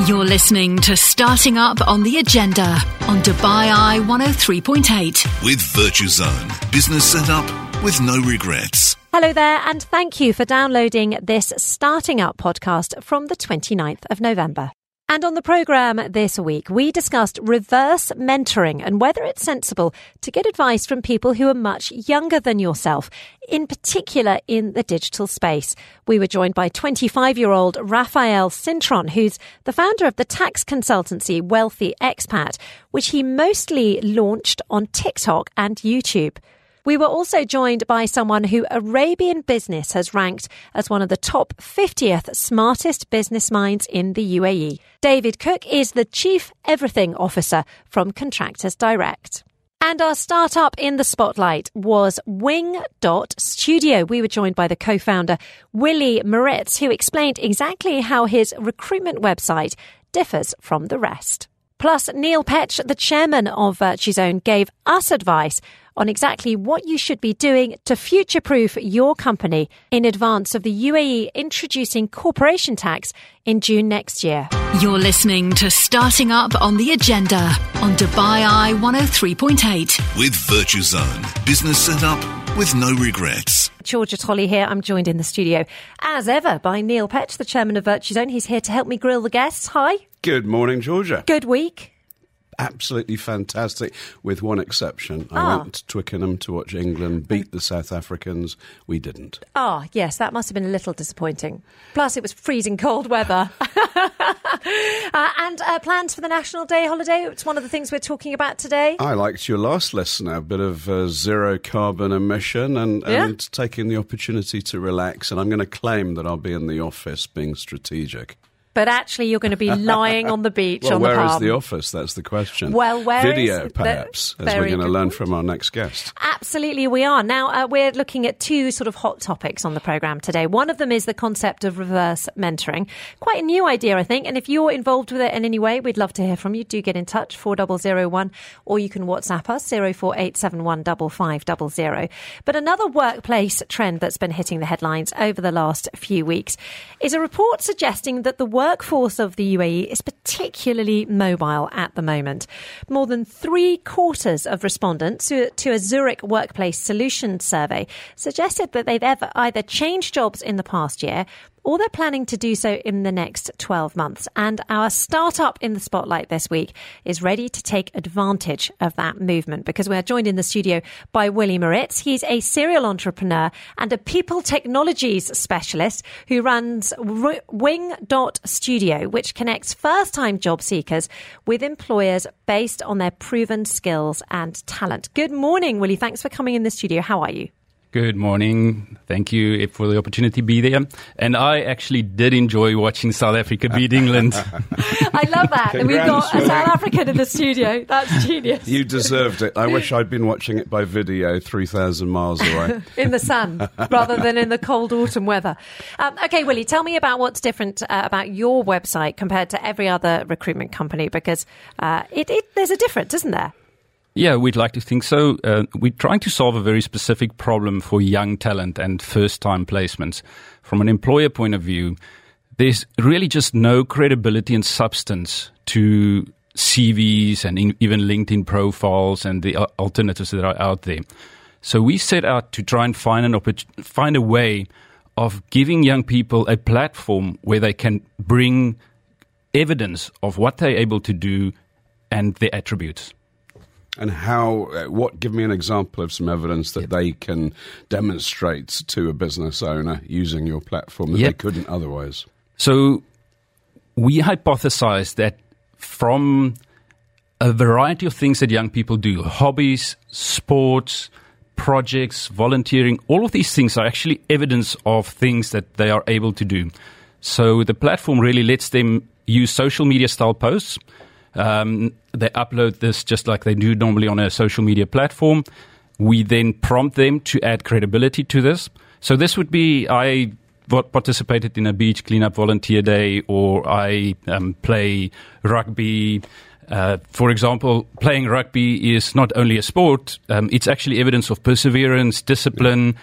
You're listening to Starting Up on the Agenda on Dubai Eye 103.8. with VirtuZone. Business set up with no regrets. Hello there, and thank you for downloading this Starting Up podcast from the 29th of November. And on the programme this week, we discussed reverse mentoring and whether it's sensible to get advice from people who are much younger than yourself, in particular in the digital space. We were joined by 25 year old Raphael Cintron, who's the founder of the tax consultancy Wealthy Expat, which he mostly launched on TikTok and YouTube. We were also joined by someone who Arabian Business has ranked as one of the top 50th smartest business minds in the UAE. David Cook is the Chief Everything Officer from Contractors Direct. And our startup in the spotlight was Wing.studio. We were joined by the co-founder, Willie Moritz, who explained exactly how his recruitment website differs from the rest. Plus, Neil Petch, the chairman of uh, VirtuZone, gave us advice on exactly what you should be doing to future proof your company in advance of the UAE introducing corporation tax in June next year. You're listening to Starting Up on the Agenda on Dubai Eye 103.8. With VirtuZone. Business set up with no regrets. Georgia Tolley here. I'm joined in the studio, as ever, by Neil Petch, the chairman of VirtuZone. He's here to help me grill the guests. Hi. Good morning, Georgia. Good week. Absolutely fantastic, with one exception. I Ah. went to Twickenham to watch England beat the South Africans. We didn't. Ah, yes, that must have been a little disappointing. Plus, it was freezing cold weather. uh, and uh, plans for the National Day holiday. It's one of the things we're talking about today. I liked your last lesson, a bit of uh, zero carbon emission and, Yeah. and taking the opportunity to relax. And I'm going to claim that I'll be in the office being strategic. But actually, you're going to be lying on the beach Well, on the where palm. Where is the office? That's the question. Well, where Video, perhaps, that- as we're going to learn from our next guest. Absolutely, we are. Now, uh, we're looking at two sort of hot topics on the programme today. One of them is the concept of reverse mentoring. Quite a new idea, I think. And if you're involved with it in any way, we'd love to hear from you. Do get in touch, 4001, or you can WhatsApp us, 04871 But another workplace trend that's been hitting the headlines over the last few weeks is a report suggesting that the workforce of the UAE is particularly mobile at the moment. More than three quarters of respondents to, a Zurich Workplace Solutions survey suggested that they've ever either changed jobs in the past year or they're planning to do so in the next 12 months. And our startup in the spotlight this week is ready to take advantage of that movement because we're joined in the studio by Willie Moritz. He's a serial entrepreneur and a people technologies specialist who runs Wing.studio, which connects first time job seekers with employers based on their proven skills and talent. Good morning, Willie. Thanks for coming in the studio. How are you? Good morning. Thank you for the opportunity to be there. And I actually did enjoy watching South Africa beat England. I love that. We've got a South African in the studio. That's genius. You deserved it. I wish I'd been watching it by video 3,000 miles away. in the sun rather than in the cold autumn weather. Um, okay, Willie, tell me about what's different uh, about your website compared to every other recruitment company because uh, it, it, there's a difference, isn't there? Yeah, we'd like to think so. Uh, we're trying to solve a very specific problem for young talent and first time placements. From an employer point of view, there's really just no credibility and substance to CVs and in, even LinkedIn profiles and the alternatives that are out there. So we set out to try and find an oppor- find a way of giving young people a platform where they can bring evidence of what they're able to do and their attributes. And how, uh, what, give me an example of some evidence that they can demonstrate to a business owner using your platform that they couldn't otherwise. So we hypothesized that from a variety of things that young people do hobbies, sports, projects, volunteering all of these things are actually evidence of things that they are able to do. So the platform really lets them use social media style posts. Um, they upload this just like they do normally on a social media platform. We then prompt them to add credibility to this. So this would be I participated in a beach cleanup volunteer day, or I um, play rugby. Uh, for example, playing rugby is not only a sport; um, it's actually evidence of perseverance, discipline,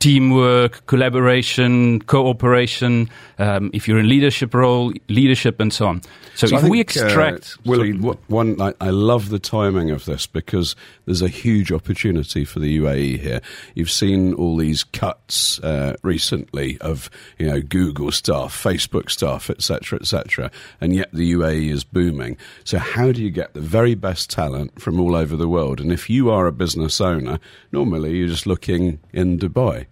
teamwork, collaboration, cooperation. Um, if you're in leadership role, leadership, and so on. So, So if we think, uh, extract, Willie, what, one, I, I love the timing of this because there's a huge opportunity for the UAE here. You've seen all these cuts uh, recently of you know Google staff, Facebook staff, etc., etc., and yet the UAE is booming. So how do you get the very best talent from all over the world? And if you are a business owner, normally you're just looking in Dubai.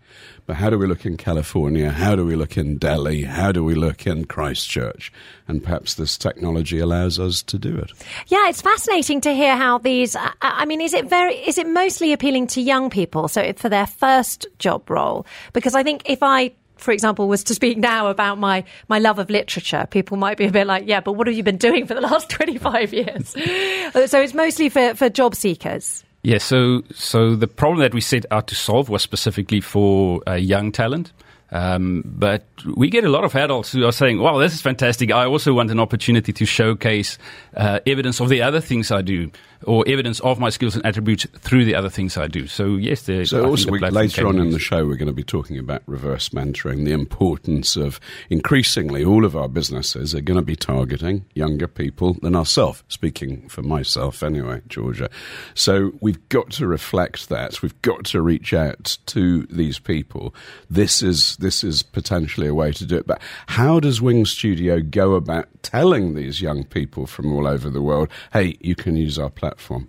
But how do we look in California? How do we look in Delhi? How do we look in Christchurch? And perhaps this technology allows us to do it. Yeah, it's fascinating to hear how these. I- I mean, is it very? Is it mostly appealing to young people? So for their first job role, because I think if I. For example, was to speak now about my, my love of literature, people might be a bit like, yeah, but what have you been doing for the last 25 years? so it's mostly for, for job seekers. Yeah, so so the problem that we set out to solve was specifically for uh, young talent. Um, but we get a lot of adults who are saying, "Wow, this is fantastic! I also want an opportunity to showcase uh, evidence of the other things I do, or evidence of my skills and attributes through the other things I do." So yes, the, So also we, later on in the show, we're going to be talking about reverse mentoring, the importance of increasingly all of our businesses are going to be targeting younger people than ourselves. Speaking for myself, anyway, Georgia. So we've got to reflect that. We've got to reach out to these people. This is this is potentially a way to do it. But how does Wing Studio go about telling these young people from all over the world, "Hey, you can use our platform"?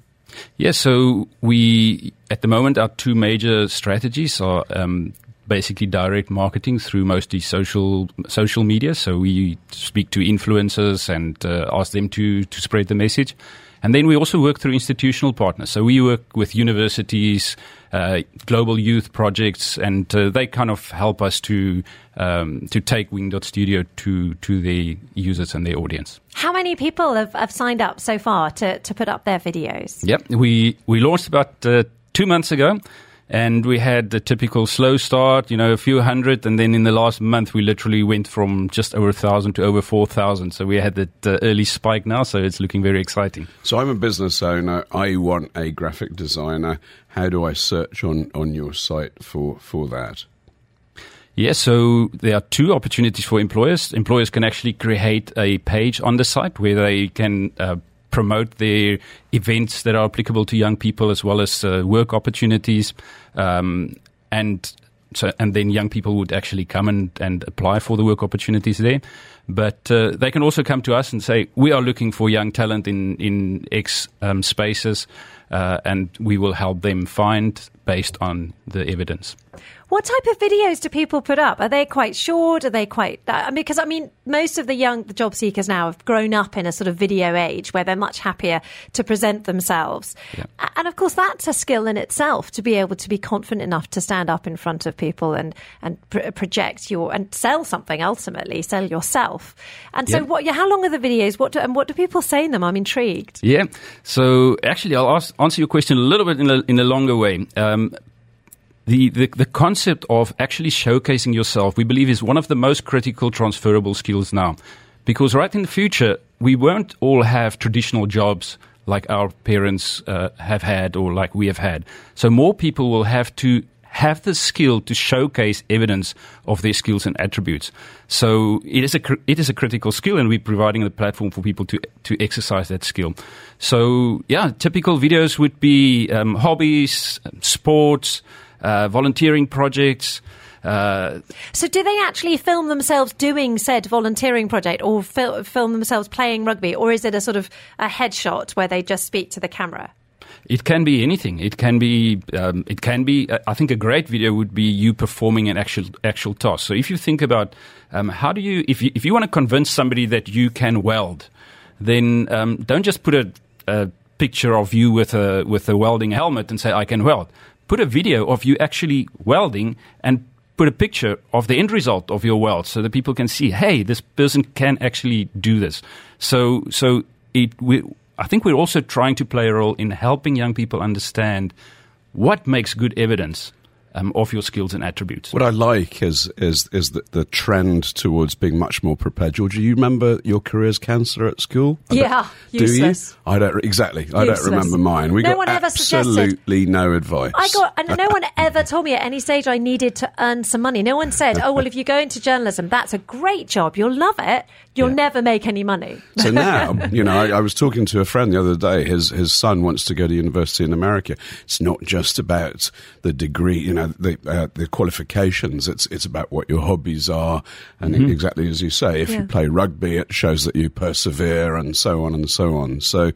Yeah, so we at the moment our two major strategies are um, basically direct marketing through mostly social social media. So we speak to influencers and uh, ask them to to spread the message. And then we also work through institutional partners. So we work with universities, uh, global youth projects, and uh, they kind of help us to um, to take Wing.studio to to the users and their audience. How many people have, have signed up so far to, to put up their videos? Yep, we we launched about uh, two months ago, and we had the typical slow start, you know, a few hundred, and then in the last month we literally went from just over a thousand to over four thousand. So we had that uh, early spike now, so it's looking very exciting. So I'm a business owner. I want a graphic designer. How do I search on, on your site for, for that? Yes, so there are two opportunities for employers. Employers can actually create a page on the site where they can uh, promote their events that are applicable to young people as well as uh, work opportunities. Um, and so, and then young people would actually come and, and apply for the work opportunities there. But uh, they can also come to us and say, we are looking for young talent in, in X um, spaces, uh, and we will help them find based on the evidence. What type of videos do people put up? Are they quite short? Are they quite? I mean, because I mean, most of the young the job seekers now have grown up in a sort of video age where they're much happier to present themselves, Yeah. And of course that's a skill in itself to be able to be confident enough to stand up in front of people and and pr- project your and sell something ultimately, sell yourself. And so, what? Yeah, how long are the videos? What do, and what do people say in them? I'm intrigued. Yeah. So actually, I'll ask, answer your question a little bit in a, in a longer way. Um, the, the, the concept of actually showcasing yourself, we believe, is one of the most critical transferable skills now. Because right in the future, we won't all have traditional jobs like our parents uh, have had or like we have had. So more people will have to have the skill to showcase evidence of their skills and attributes. So it is a it is a critical skill, and we're providing the platform for people to to exercise that skill. So yeah, typical videos would be um, hobbies, sports, uh, volunteering projects. Uh, So, do they actually film themselves doing said volunteering project, or fil- film themselves playing rugby, or is it a sort of a headshot where they just speak to the camera? It can be anything. It can be. Um, it can be. uh, I think a great video would be you performing an actual actual task. So if you think about um, how do you if you if you want to convince somebody that you can weld, then um, don't just put a, a picture of you with a with a welding helmet and say I can weld. Put a video of you actually welding and put a picture of the end result of your weld so that people can see, hey, this person can actually do this. So so it we. I think we're also trying to play a role in helping young people understand what makes good evidence um, of your skills and attributes. What I like is is is the, the trend towards being much more prepared. George, you remember your career as counsellor at school? I Yeah, don't- do you? I don't exactly. I Useless. don't remember mine. We No got one ever suggested- absolutely no advice. I got, and no one ever told me at any stage I needed to earn some money. No one said, "Oh, well, if you go into journalism, that's a great job. You'll love it. You'll Yeah. never make any money." So now, you know, I, I was talking to a friend the other day. His his son wants to go to university in America. It's not just about the degree, you know, the uh, the qualifications. It's it's about what your hobbies are, and exactly as you say, if Yeah. you play rugby, it shows that you persevere, and so on and so on. So,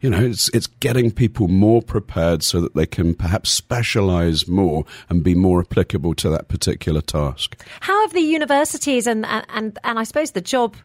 you know, it's it's getting people more prepared so that they can perhaps specialize more and be more applicable to that particular task. How have the universities and and, and I suppose the job.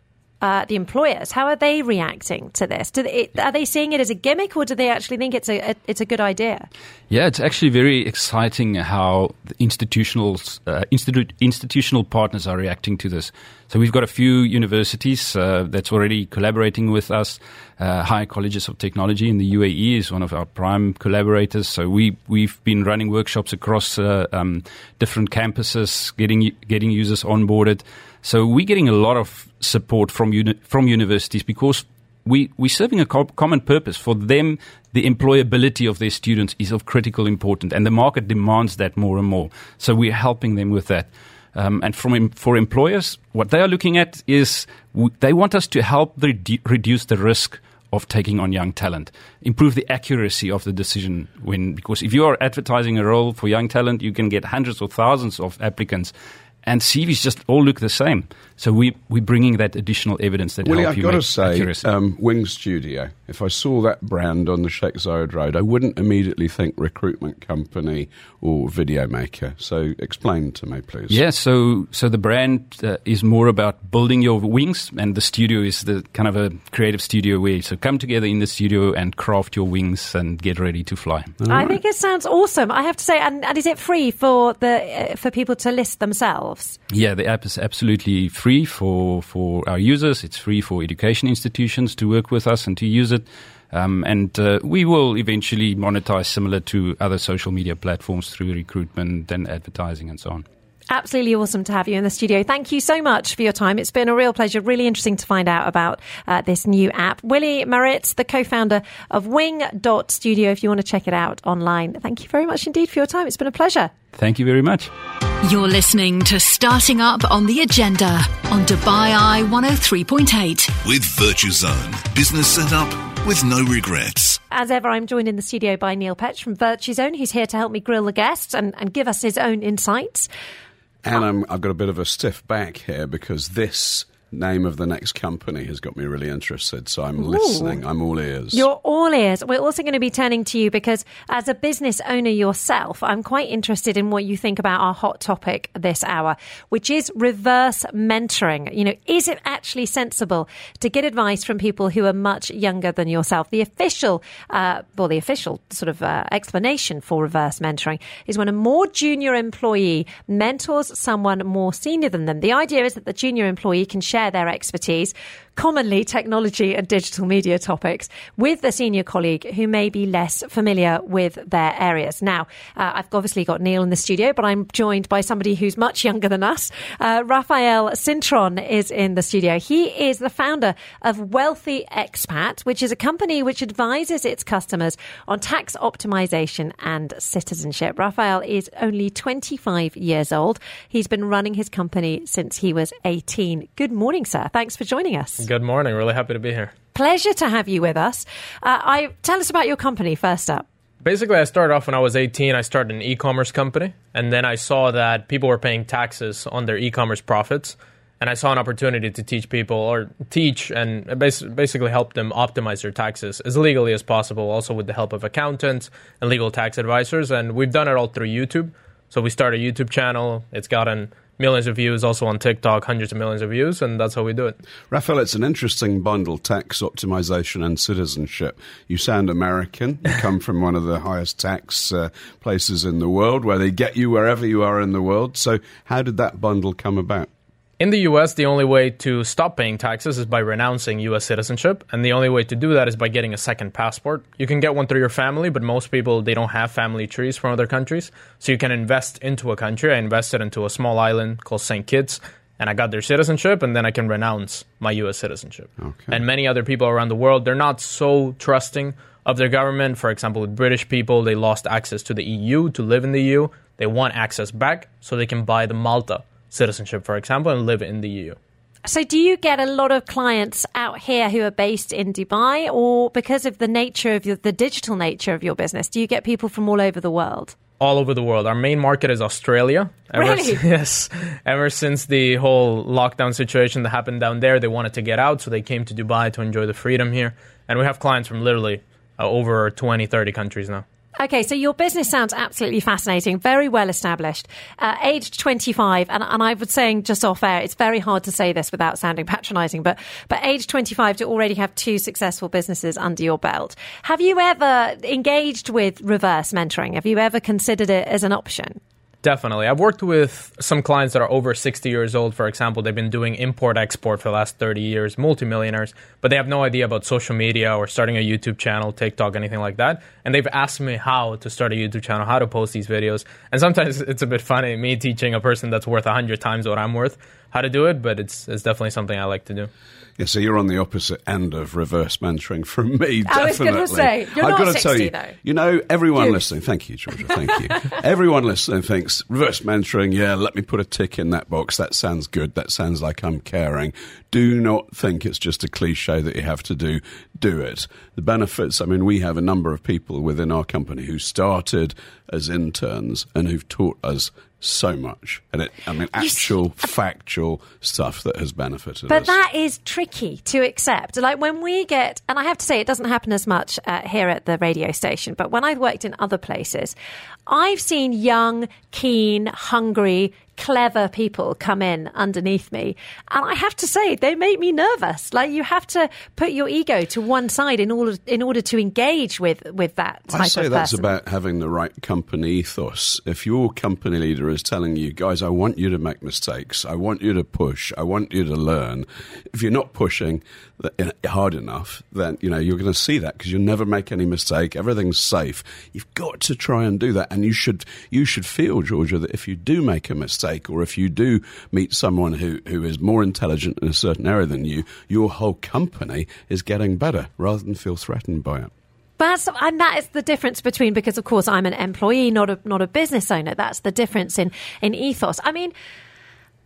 Uh, the employers, how are they reacting to this? They, are they seeing it as a gimmick, or do they actually think it's a, a it's a good idea? Yeah, it's actually very exciting how institutional uh, institu- institutional partners are reacting to this. So we've got a few universities uh, that's already collaborating with us. Uh, Higher Colleges of Technology in the UAE is one of our prime collaborators. So we we've been running workshops across uh, um, different campuses, getting getting users onboarded. So we're getting a lot of support from uni- from universities because we, we're serving a co- common purpose. For them, the employability of their students is of critical importance, and the market demands that more and more. So we're helping them with that. Um, and from for employers, what they are looking at is w- they want us to help redu- reduce the risk of taking on young talent, improve the accuracy of the decision when because if you are advertising a role for young talent, you can get hundreds or thousands of applicants. And CVs just all look the same. So we, we're bringing that additional evidence that Willie, help I've you got to say, accuracy. um, Wing Studio, if I saw that brand on the Sheikh Zayed Road, I wouldn't immediately think recruitment company or video maker. So explain to me, please. Yeah, so so the brand uh, is more about building your wings, and the studio is the kind of a creative studio where so come together in the studio and craft your wings and get ready to fly. I think it sounds awesome. I have to say, and, and is it free for the uh, for people to list themselves? Yeah, the app is absolutely free for for our users. It's free for education institutions to work with us and to use it. Um, and uh, we will eventually monetize similar to other social media platforms through recruitment and advertising and so on. Absolutely awesome to have you in the studio. Thank you so much for your time. It's been a real pleasure. Really interesting to find out about uh, this new app. Willie Maritz, the co-founder of Wing.studio, if you want to check it out online. Thank you very much indeed for your time. It's been a pleasure. Thank you very much. You're listening to Starting Up on the Agenda on Dubai Eye 103.8. With VirtuZone. Business set up with no regrets. As ever, I'm joined in the studio by Neil Petch from VirtuZone. He's here to help me grill the guests and, and give us his own insights. And I'm, I've got a bit of a stiff back here because this name of the next company has got me really interested. So I'm listening. I'm all ears. You're all ears. We're also going to be turning to you because, as a business owner yourself, I'm quite interested in what you think about our hot topic this hour, which is reverse mentoring. You know, is it actually sensible to get advice from people who are much younger than yourself? The official, uh, well, the official sort of uh, explanation for reverse mentoring is when a more junior employee mentors someone more senior than them. The idea is that the junior employee can share their expertise, commonly technology and digital media topics, with a senior colleague who may be less familiar with their areas. Now, uh, I've obviously got Neil in the studio, but I'm joined by somebody who's much younger than us. Uh, Raphael Cintron is in the studio. He is the founder of Wealthy Expat, which is a company which advises its customers on tax optimization and citizenship. Raphael is only 25 years old. He's been running his company since he was 18. Good morning, sir. Thanks for joining us. Good morning. Really happy to be here. Pleasure to have you with us. Uh, I tell us about your company first up. Basically, I started off when I was 18. I started an e-commerce company, and then I saw that people were paying taxes on their e-commerce profits, and I saw an opportunity to teach people or teach and bas- basically help them optimize their taxes as legally as possible, also with the help of accountants and legal tax advisors. And we've done it all through YouTube. So we started a YouTube channel. It's gotten millions of views, also on TikTok, hundreds of millions of views, and that's how we do it. Raphael, it's an interesting bundle tax optimization and citizenship. You sound American. You come from one of the highest tax uh, places in the world where they get you wherever you are in the world. So, how did that bundle come about? In the US, the only way to stop paying taxes is by renouncing US citizenship, and the only way to do that is by getting a second passport. You can get one through your family, but most people they don't have family trees from other countries, so you can invest into a country. I invested into a small island called St. Kitts, and I got their citizenship, and then I can renounce my US citizenship. Okay. And many other people around the world, they're not so trusting of their government. For example, with British people, they lost access to the EU to live in the EU. They want access back so they can buy the Malta citizenship, for example, and live in the EU. So, do you get a lot of clients out here who are based in Dubai, or because of the nature of your, the digital nature of your business, do you get people from all over the world? all over the world. Our main market is Australia. Ever Really? s- yes. Ever since the whole lockdown situation that happened down there, they wanted to get out, so they came to Dubai to enjoy the freedom here. And we have clients from literally uh, over 20, 30 countries now. Okay, so your business sounds absolutely fascinating, very well established, uh, aged 25, and, and I was saying just off air, it's very hard to say this without sounding patronising, but, but aged 25 to already have two successful businesses under your belt. Have you ever engaged with reverse mentoring? Have you ever considered it as an option? Definitely. I've worked with some clients that are over 60 years old, for example. They've been doing import export for the last 30 years, multimillionaires, but they have no idea about social media or starting a YouTube channel, TikTok, anything like that. And they've asked me how to start a YouTube channel, how to post these videos. And sometimes it's a bit funny, me teaching a person that's worth 100 times what I'm worth how to do it, but it's, it's definitely something I like to do. Yeah, so you're on the opposite end of reverse mentoring from me. I was definitely. gonna say, you're I've not gotta tell you, though. you know, everyone Dude. listening. Thank you, Georgia. Thank you. everyone listening thinks reverse mentoring. Yeah, let me put a tick in that box. That sounds good. That sounds like I'm caring. Do not think it's just a cliche that you have to do. Do it. The benefits. I mean, we have a number of people within our company who started as interns and who've taught us so much. And it, I mean, actual factual stuff that has benefited us. But us. that is tricky to accept. Like when we get, and I have to say, it doesn't happen as much uh, here at the radio station, but when I've worked in other places, I've seen young, keen, hungry, clever people come in underneath me. And I have to say, they make me nervous. Like you have to put your ego to one side in order, in order to engage with, with that type I say that's about having the right company ethos. If your company leader is telling you, guys, I want you to make mistakes, I want you to push, I want you to learn. If you're not pushing hard enough, then you know you're going to see that because you'll never make any mistake. Everything's safe. You've got to try and do that, and you should you should feel, Georgia, that if you do make a mistake or if you do meet someone who, who is more intelligent in a certain area than you, your whole company is getting better rather than feel threatened by it. But and that is the difference between because of course I'm an employee, not a not a business owner. That's the difference in in ethos. I mean.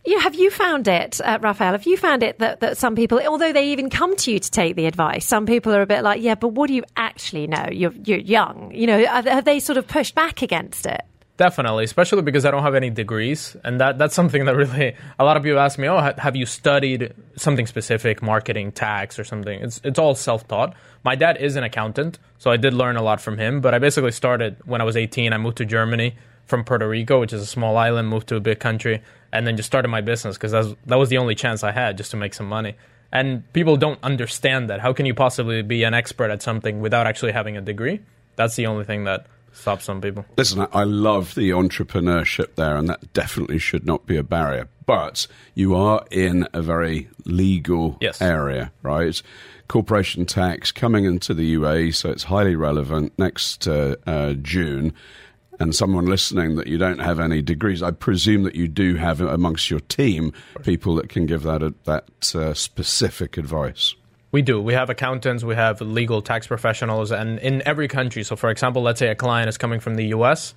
You, have you found it, uh, Raphael? Have you found it that, that some people, although they even come to you to take the advice, some people are a bit like, yeah, but what do you actually know? You're, you're young. You know, have, have they sort of pushed back against it? Definitely, especially because I don't have any degrees, and that that's something that really a lot of people ask me. Oh, ha- have you studied something specific, marketing, tax, or something? It's it's all self taught. My dad is an accountant, so I did learn a lot from him. But I basically started when I was 18. I moved to Germany from Puerto Rico, which is a small island. Moved to a big country, and then just started my business because that was, that was the only chance I had just to make some money. And people don't understand that. How can you possibly be an expert at something without actually having a degree? That's the only thing that stops some people. Listen, I- I love the entrepreneurship there, and that definitely should not be a barrier. But you are in a very legal Yes. area, right? Corporation tax coming into the UAE, so it's highly relevant next uh, uh, June. And someone listening that you don't have any degrees, I presume that you do have amongst your team people that can give that uh, that uh, specific advice. We do. We have accountants, we have legal tax professionals, and in every country. So, for example, let's say a client is coming from the US.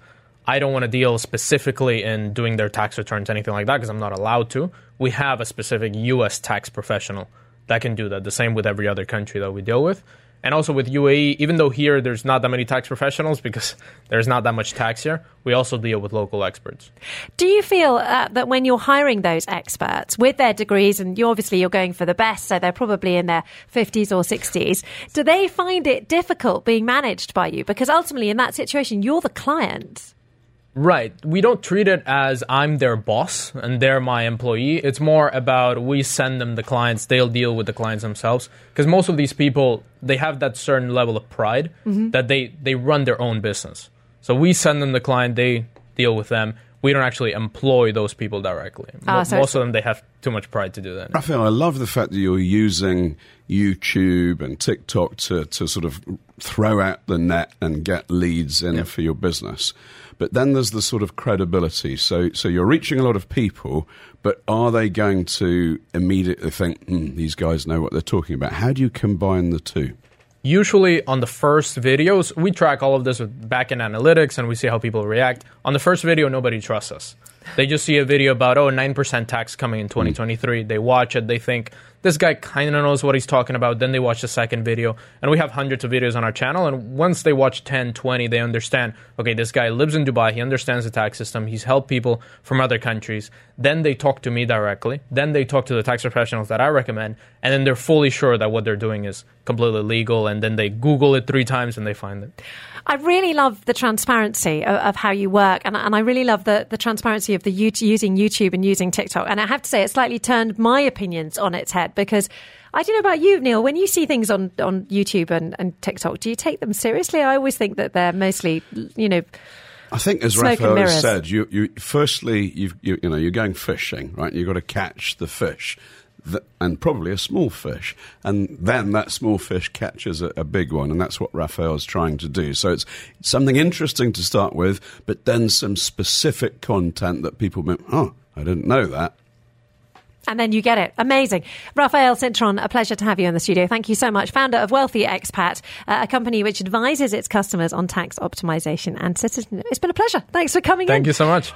I don't want to deal specifically in doing their tax returns, anything like that, because I'm not allowed to. We have a specific US tax professional that can do that. The same with every other country that we deal with. And also with UAE, even though here there's not that many tax professionals because there's not that much tax here, we also deal with local experts. Do you feel uh, that when you're hiring those experts with their degrees, and you obviously you're going for the best, so they're probably in their 50s or 60s, do they find it difficult being managed by you? Because ultimately, in that situation, you're the client. Right. We don't treat it as I'm their boss and they're my employee. It's more about we send them the clients, they'll deal with the clients themselves. Because most of these people, they have that certain level of pride that they, they run their own business. So we send them the client, they deal with them. We we don't actually employ those people directly. Ah, Mo- Most it's- of them, they have too much pride to do that. Raphael, I love the fact that you're using YouTube and TikTok to, to sort of throw out the net and get leads in for your business. But then there's the sort of credibility. So, so you're reaching a lot of people, but are they going to immediately think, hmm, these guys know what they're talking about? How do you combine the two? Usually on the first videos, we track all of this with backend analytics and we see how people react. On the first video, nobody trusts us. They just see a video about, oh, 9% tax coming in 2023. They watch it, they think, this guy kind of knows what he's talking about. Then they watch the second video. And we have hundreds of videos on our channel. And once they watch 10, 20, they understand, okay, this guy lives in Dubai. He understands the tax system. He's helped people from other countries. Then they talk to me directly. Then they talk to the tax professionals that I recommend. And then they're fully sure that what they're doing is completely legal. And then they Google it three times and they find it. I really love the transparency of, of how you work, and, and I really love the, the transparency of the using YouTube and using TikTok. And I have to say, it slightly turned my opinions on its head because I don't know about you, Neil. When you see things on, on YouTube and, and TikTok, do you take them seriously? I always think that they're mostly, you know, I think, as Smoke Raphael has said, you, you firstly, you've, you, you know, you're going fishing, right? You've got to catch the fish, th- and probably a small fish, and then that small fish catches a, a big one, and that's what Raphael's trying to do. So it's something interesting to start with, but then some specific content that people think, oh, I didn't know that. And then you get it. Amazing. Raphael Cintron, a pleasure to have you in the studio. Thank you so much. Founder of Wealthy Expat, uh, a company which advises its customers on tax optimization and citizenship. It's been a pleasure. Thanks for coming in. Thank you so much.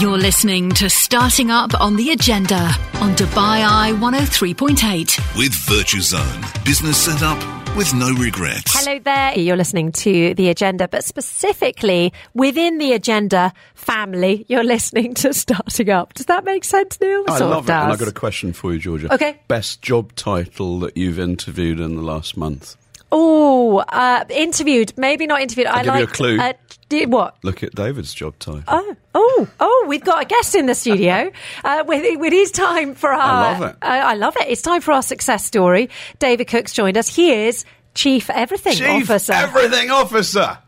You're listening to Starting Up on the Agenda on Dubai Eye 103.8. With VirtuZone. Business set up with no regrets. Hello there. You're listening to The Agenda, but specifically within the Agenda family, you're listening to Starting Up. Does that make sense, Neil? I Sort of love it, and. I've got a question for you, Georgia. Okay. Best job title that you've interviewed in the last month? Oh, uh, interviewed. Maybe not interviewed. I give you a like clue. Uh, did, what? Look at David's job title. Oh, oh, oh! We've got a guest in the studio. uh, with, with his time for our. I love it. Uh, I love it. It's time for our success story. David Cook's joined us. He is Chief Everything Chief Officer. Everything Officer.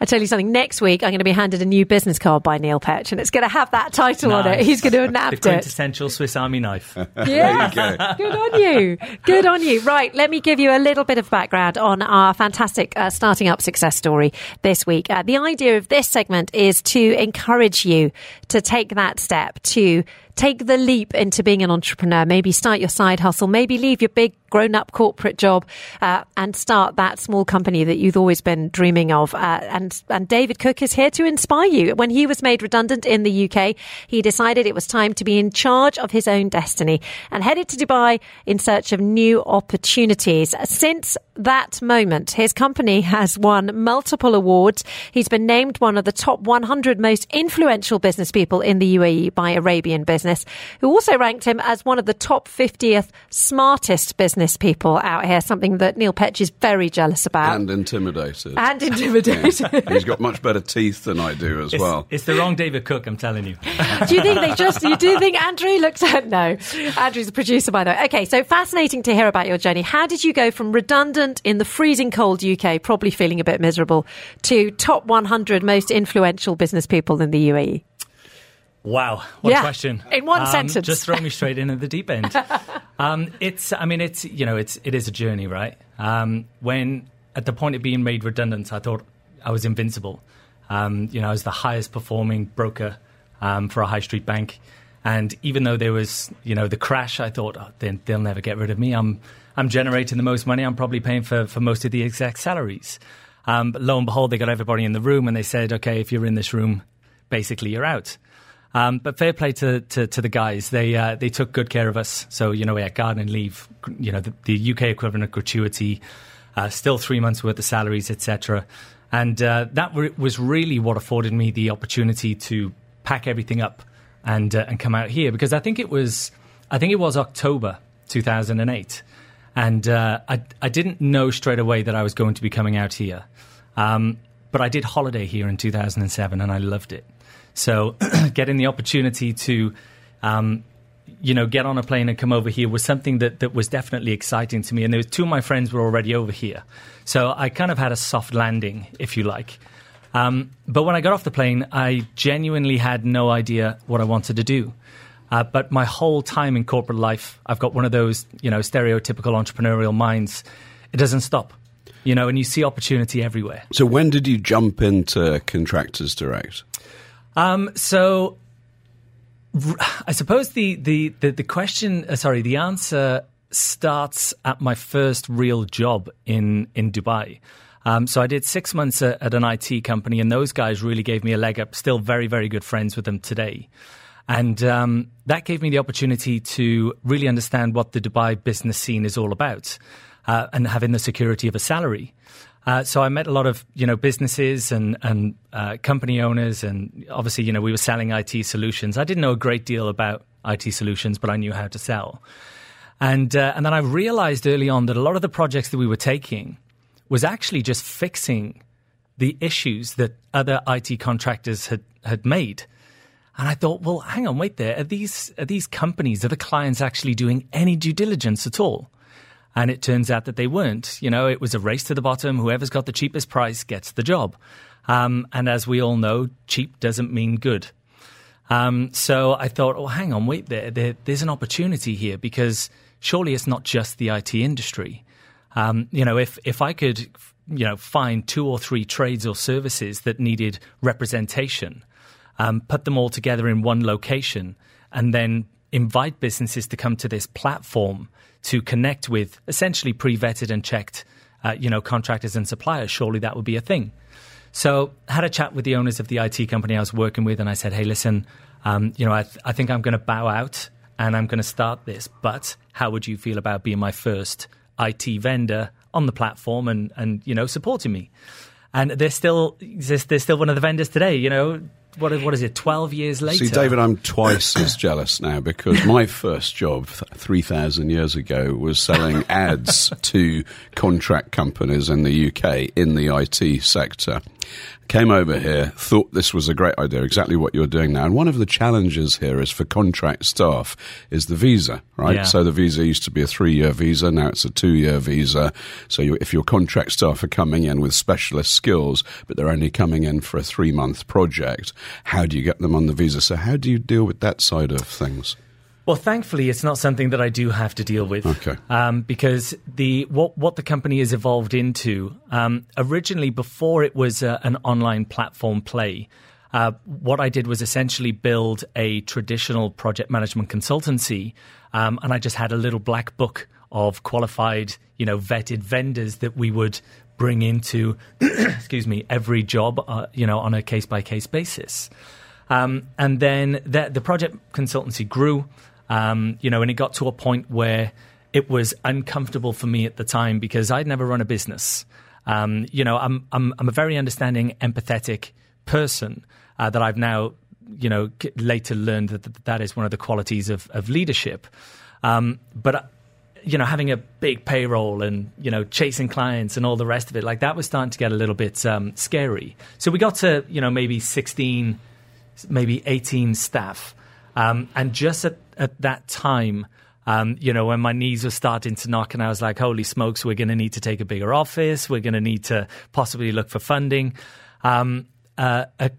I tell you something. Next week, I'm going to be handed a new business card by Neil Petch, and it's going to have that title on it. He's going to have The nabbed it. quintessential Swiss Army knife. Yeah. There you go. Good on you. Good on you. Right, let me give you a little bit of background on our fantastic uh, starting up success story this week. Uh, the idea of this segment is to encourage you to take that step, to take the leap into being an entrepreneur, maybe start your side hustle, maybe leave your big grown up corporate job uh, and start that small company that you've always been dreaming of. Uh, and, and David Cook is here to inspire you. When he was made redundant in the UK, he decided it was time to be in charge of his own destiny and headed to Dubai in search of new opportunities. Since that moment, his company has won multiple awards. He's been named one of the top 100 most influential business people in the UAE by Arabian Business, who also ranked him as one of the top 50th smartest business people out here, something that Neil Petch is very jealous about. and intimidated. And intimidated. And he's got much better teeth than I do as It's, well. it's the wrong David Cook, I'm telling you. do you think they just, you do think Andrew looked at, no. Andrew's a producer, by the way. Okay, so fascinating to hear about your journey. How did you go from redundant in the freezing cold UK, probably feeling a bit miserable, to top 100 most influential business people in the? UAE? Wow, what Yeah, a question! in one Um, sentence. just throw me straight into the deep end. um, it's, I mean, it's you know, it's it is a journey, right? Um, when at the point of being made redundant, I thought I was invincible. Um, you know, I was the highest performing broker um, for a high street bank, and even though there was, you know, the crash, I thought oh, they, they'll never get rid of me. I'm I'm generating the most money. I'm probably paying for for most of the exec salaries. Um, but lo and behold, they got everybody in the room, and they said, "Okay, if you're in this room, basically you're out." Um, but fair play to, to, to the guys. They uh, they took good care of us. So you know we had garden leave, you know the, the UK equivalent of gratuity, uh, still three months worth of salaries, etc. And uh, that re- was really what afforded me the opportunity to pack everything up and uh, and come out here because I think it was I think it was October 2008, and uh, I I didn't know straight away that I was going to be coming out here, um, but I did holiday here in 2007 and I loved it. So getting the opportunity to, um, you know, get on a plane and come over here was something that, that was definitely exciting to me. And there was two of my friends were already over here. So I kind of had a soft landing, if you like. Um, but when I got off the plane, I genuinely had no idea what I wanted to do. Uh, but my whole time in corporate life, I've got one of those, you know, stereotypical entrepreneurial minds. It doesn't stop, you know, and you see opportunity everywhere. So when did you jump into Contractors Direct? Um, so I suppose the the the, the question, uh, sorry, the answer starts at my first real job in in Dubai. Um, so I did six months at, at an IT company, and those guys really gave me a leg up. Still very very good friends with them today. And um, that gave me the opportunity to really understand what the Dubai business scene is all about uh, and having the security of a salary. Uh, so I met a lot of you know businesses and and uh, company owners, and obviously you know we were selling IT solutions. I didn't know a great deal about IT solutions, but I knew how to sell. And uh, and then I realized early on that a lot of the projects that we were taking was actually just fixing the issues that other IT contractors had had made. And I thought, well, hang on, wait there. Are these are these companies, are the clients actually doing any due diligence at all? And it turns out that they weren't. You know, it was a race to the bottom. Whoever's got the cheapest price gets the job. Um, and as we all know, cheap doesn't mean good. Um, so I thought, oh, hang on, wait there. there. There's an opportunity here because surely it's not just the IT industry. Um, you know, if if I could, you know, find two or three trades or services that needed representation, um, put them all together in one location, and then invite businesses to come to this platform to connect with essentially pre-vetted and checked, uh, you know, contractors and suppliers. Surely that would be a thing. So I had a chat with the owners of the IT company I was working with, and I said, "Hey, listen, um, you know, I, th- I think I'm going to bow out and I'm going to start this. But how would you feel about being my first IT vendor on the platform and and you know supporting me?" And they're still they're, still one of the vendors today. You know, what is, what is it? Twelve years later. See, David, I'm twice as jealous now because my first job three thousand years ago was selling ads to contract companies in the UK in the IT sector. Came over here, thought this was a great idea, exactly what you're doing now. And one of the challenges here is for contract staff is the visa, right? Yeah. So the visa used to be a three-year visa, now it's a two-year visa. So you, if your contract staff are coming in with specialist skills, but they're only coming in for a three-month project, how do you get them on the visa? So how do you deal with that side of things? Well, thankfully, it's not something that I do have to deal with. Okay. Um, because the what what the company has evolved into um, originally before it was uh, an online platform play. Uh, what I did was essentially build a traditional project management consultancy, um, and I just had a little black book of qualified, you know, vetted vendors that we would bring into, excuse me, every job, uh, you know, on a case by case basis. Um, and then the, the project consultancy grew, um, you know, and it got to a point where it was uncomfortable for me at the time because I'd never run a business. Um, you know, I'm, I'm, I'm a very understanding, empathetic person uh, that I've now, you know, later learned that that, is one of the qualities of, of leadership. Um, but uh, you know, having a big payroll and you know chasing clients and all the rest of it, like that was starting to get a little bit um, scary. So we got to you know maybe sixteen, maybe eighteen staff, um, and just at, at that time. Um, you know, when my knees were starting to knock, and I was like, "Holy smokes, we're going to need to take a bigger office. We're going to need to possibly look for funding." Um, uh, a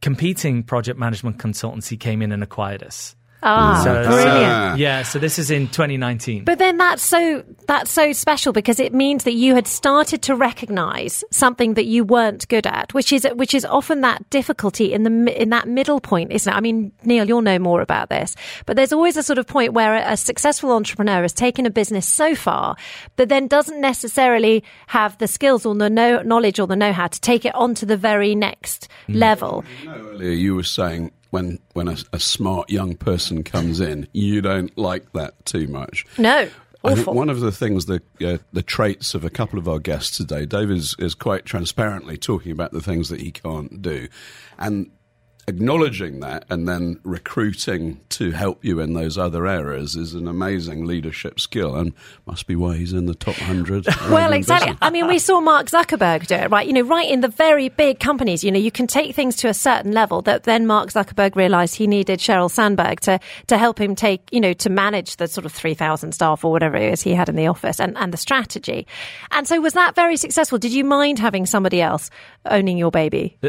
competing project management consultancy came in and acquired us. Ah, So- brilliant. Ah. Yeah, so this is in 2019. But then that's so that's so special because it means that you had started to recognise something that you weren't good at, which is which is often that difficulty in the in that middle point, isn't it? I mean, Neil, you'll know more about this, but there's always a sort of point where a, a successful entrepreneur has taken a business so far that then doesn't necessarily have the skills or the know, knowledge or the know-how to take it on to the very next level. No, earlier you were saying when when a, a smart young person comes in, you don't like that too much. No, I think one of the things, the uh, the traits of a couple of our guests today, Dave is, is quite transparently talking about the things that he can't do, and acknowledging that and then recruiting to help you in those other areas is an amazing leadership skill and must be why he's in the top 100. Well, exactly. I mean, we saw Mark Zuckerberg do it, right? You know, right in the very big companies, you know, you can take things to a certain level that then Mark Zuckerberg realized he needed Sheryl Sandberg to, to help him take, you know, to manage the sort of 3,000 staff or whatever it is he had in the office and, and the strategy. And so was that very successful? Did you mind having somebody else owning your baby? Uh,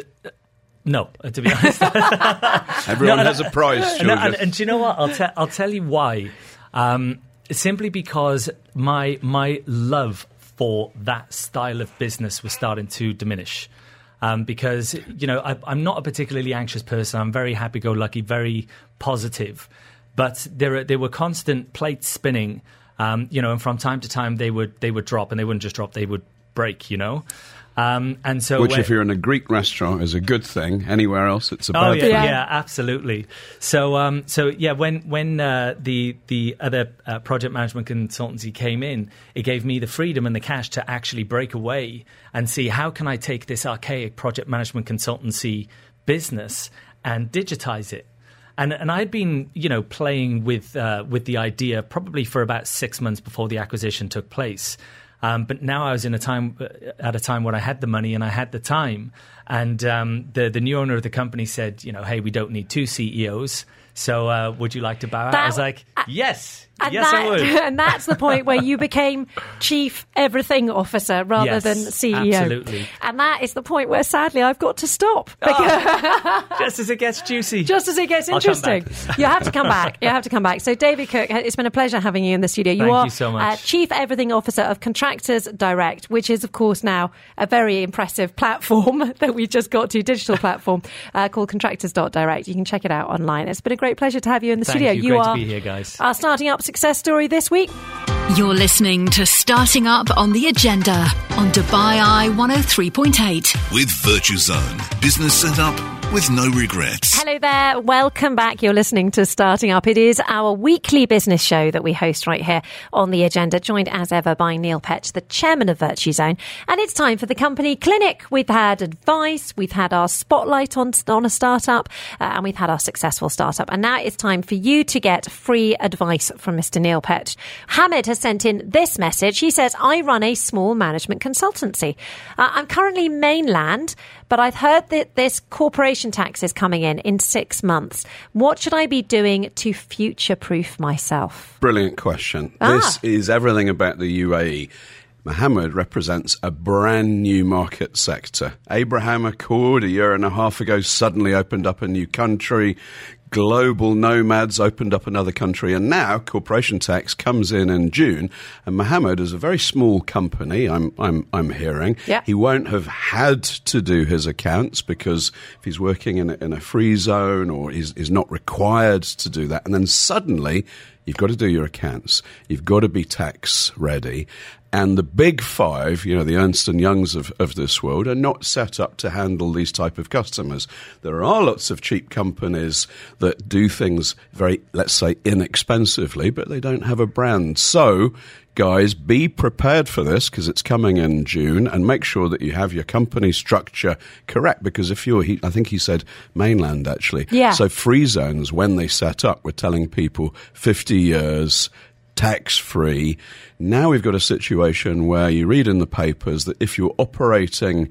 No, uh, to be honest. Everyone No, has a prize, No, and, and do you know what? I'll, te- I'll tell you why. Um, simply because my my love for that style of business was starting to diminish. Um, because you know I, I'm not a particularly anxious person. I'm very happy-go-lucky, very positive. But there are, there were constant plates spinning. Um, you know, and from time to time they would they would drop, and they wouldn't just drop; they would break. You know. Um, and so, Which, when- if you're in a Greek restaurant, is a good thing. Anywhere else, it's a bad Oh yeah, thing. yeah, Yeah. absolutely. So, um, so yeah, when when uh, the the other uh, project management consultancy came in, it gave me the freedom and the cash to actually break away and see how can I take this archaic project management consultancy business and digitize it. And and I'd been you know playing with uh, with the idea probably for about six months before the acquisition took place. Um, but now I was in a time uh, at a time when I had the money and I had the time, and um, the the new owner of the company said, you know, hey, we don't need two CEOs, so uh, would you like to bow out? That- I was like, yes, And yes, that- I would. And that's the point where you became chief everything officer rather Yes, than CEO. absolutely. And that is the point where sadly I've got to stop. Just as it gets juicy. Just as it gets I'll interesting. you have to come back. You have to come back. So, David Cook, it's been a pleasure having you in the studio. You Thank are you so much. Uh, Chief Everything Officer of Contractors Direct, which is, of course, now a very impressive platform that we just got to, digital platform uh, called Contractors.direct. You can check it out online. It's been a great pleasure to have you in the Thank studio. you. Great to are be here, guys. Our starting up success story this week. You're listening to Starting Up on the Agenda on Dubai Eye 103.8. With VirtuZone. Business set up with no regrets. Hello there. Welcome back. You're listening to Starting Up. It is our weekly business show that we host right here on the agenda, joined as ever by Neil Petch, the chairman of VirtuZone. And it's time for the company clinic. We've had advice, we've had our spotlight on, on a startup, uh, and we've had our successful startup. And now it's time for you to get free advice from Mr. Neil Petch. Hamid has sent in this message. He says, I run a small management consultancy. Uh, I'm currently mainland, but I've heard that this corporation tax is coming in in six months. What should I be doing to future proof myself? Brilliant question. Ah. This is everything about the UAE. Mohammed represents a brand new market sector. Abraham Accord a year and a half ago suddenly opened up a new country. Global nomads opened up another country, and now corporation tax comes in in June. And Mohammed is a very small company. I'm I'm I'm hearing Yeah. he won't have had to do his accounts because if he's working in a, in a free zone or he's, he's not required to do that, and then suddenly you've got to do your accounts, you've got to be tax ready. And the big five, you know, the Ernst and Youngs of, of this world, are not set up to handle these type of customers. There are lots of cheap companies that do things very, let's say, inexpensively, but they don't have a brand. So, guys, be prepared for this because it's coming in June and make sure that you have your company structure correct. Because if you're, he, I think he said mainland actually. Yeah. So free zones, when they set up, we're telling people 50 years tax free. Now we've got a situation where you read in the papers that if you're operating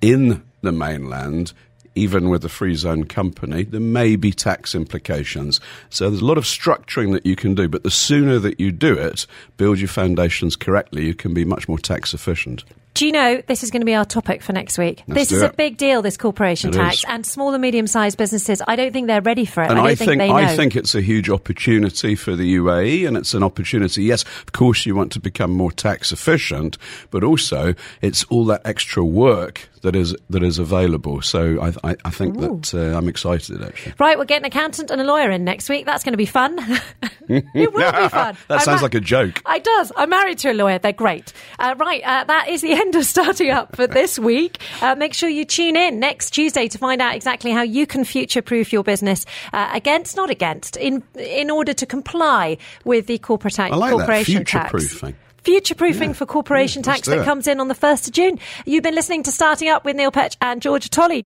in the mainland, even with a free zone company, there may be tax implications. So there's a lot of structuring that you can do, but the sooner that you do it, build your foundations correctly, you can be much more tax efficient. Do you know this is going to be our topic for next week? Let's this is it. a big deal, this corporation It tax. is. And small and medium sized businesses, I don't think they're ready for it. And I don't I think, think they know. I think it's a huge opportunity for the UAE, and it's an opportunity. Yes, of course, you want to become more tax efficient, but also it's all that extra work that is that is available. So I, I, I think that uh, I'm excited actually. Right, we're getting an accountant and a lawyer in next week. That's going to be fun. it will be fun. That I'm sounds ma- like a joke. It does. I'm married to a lawyer. They're great. Uh, right, uh, that is the end of starting up for this week. Uh, make sure you tune in next Tuesday to find out exactly how you can future-proof your business uh, against, not against, in in order to comply with the corporate tax, I like that, corporation tax. future-proofing. Future-proofing Yeah. for corporation Yeah, tax do that comes in on the 1st of June. You've been listening to Starting Up with Neil Petch and Georgia Tolley.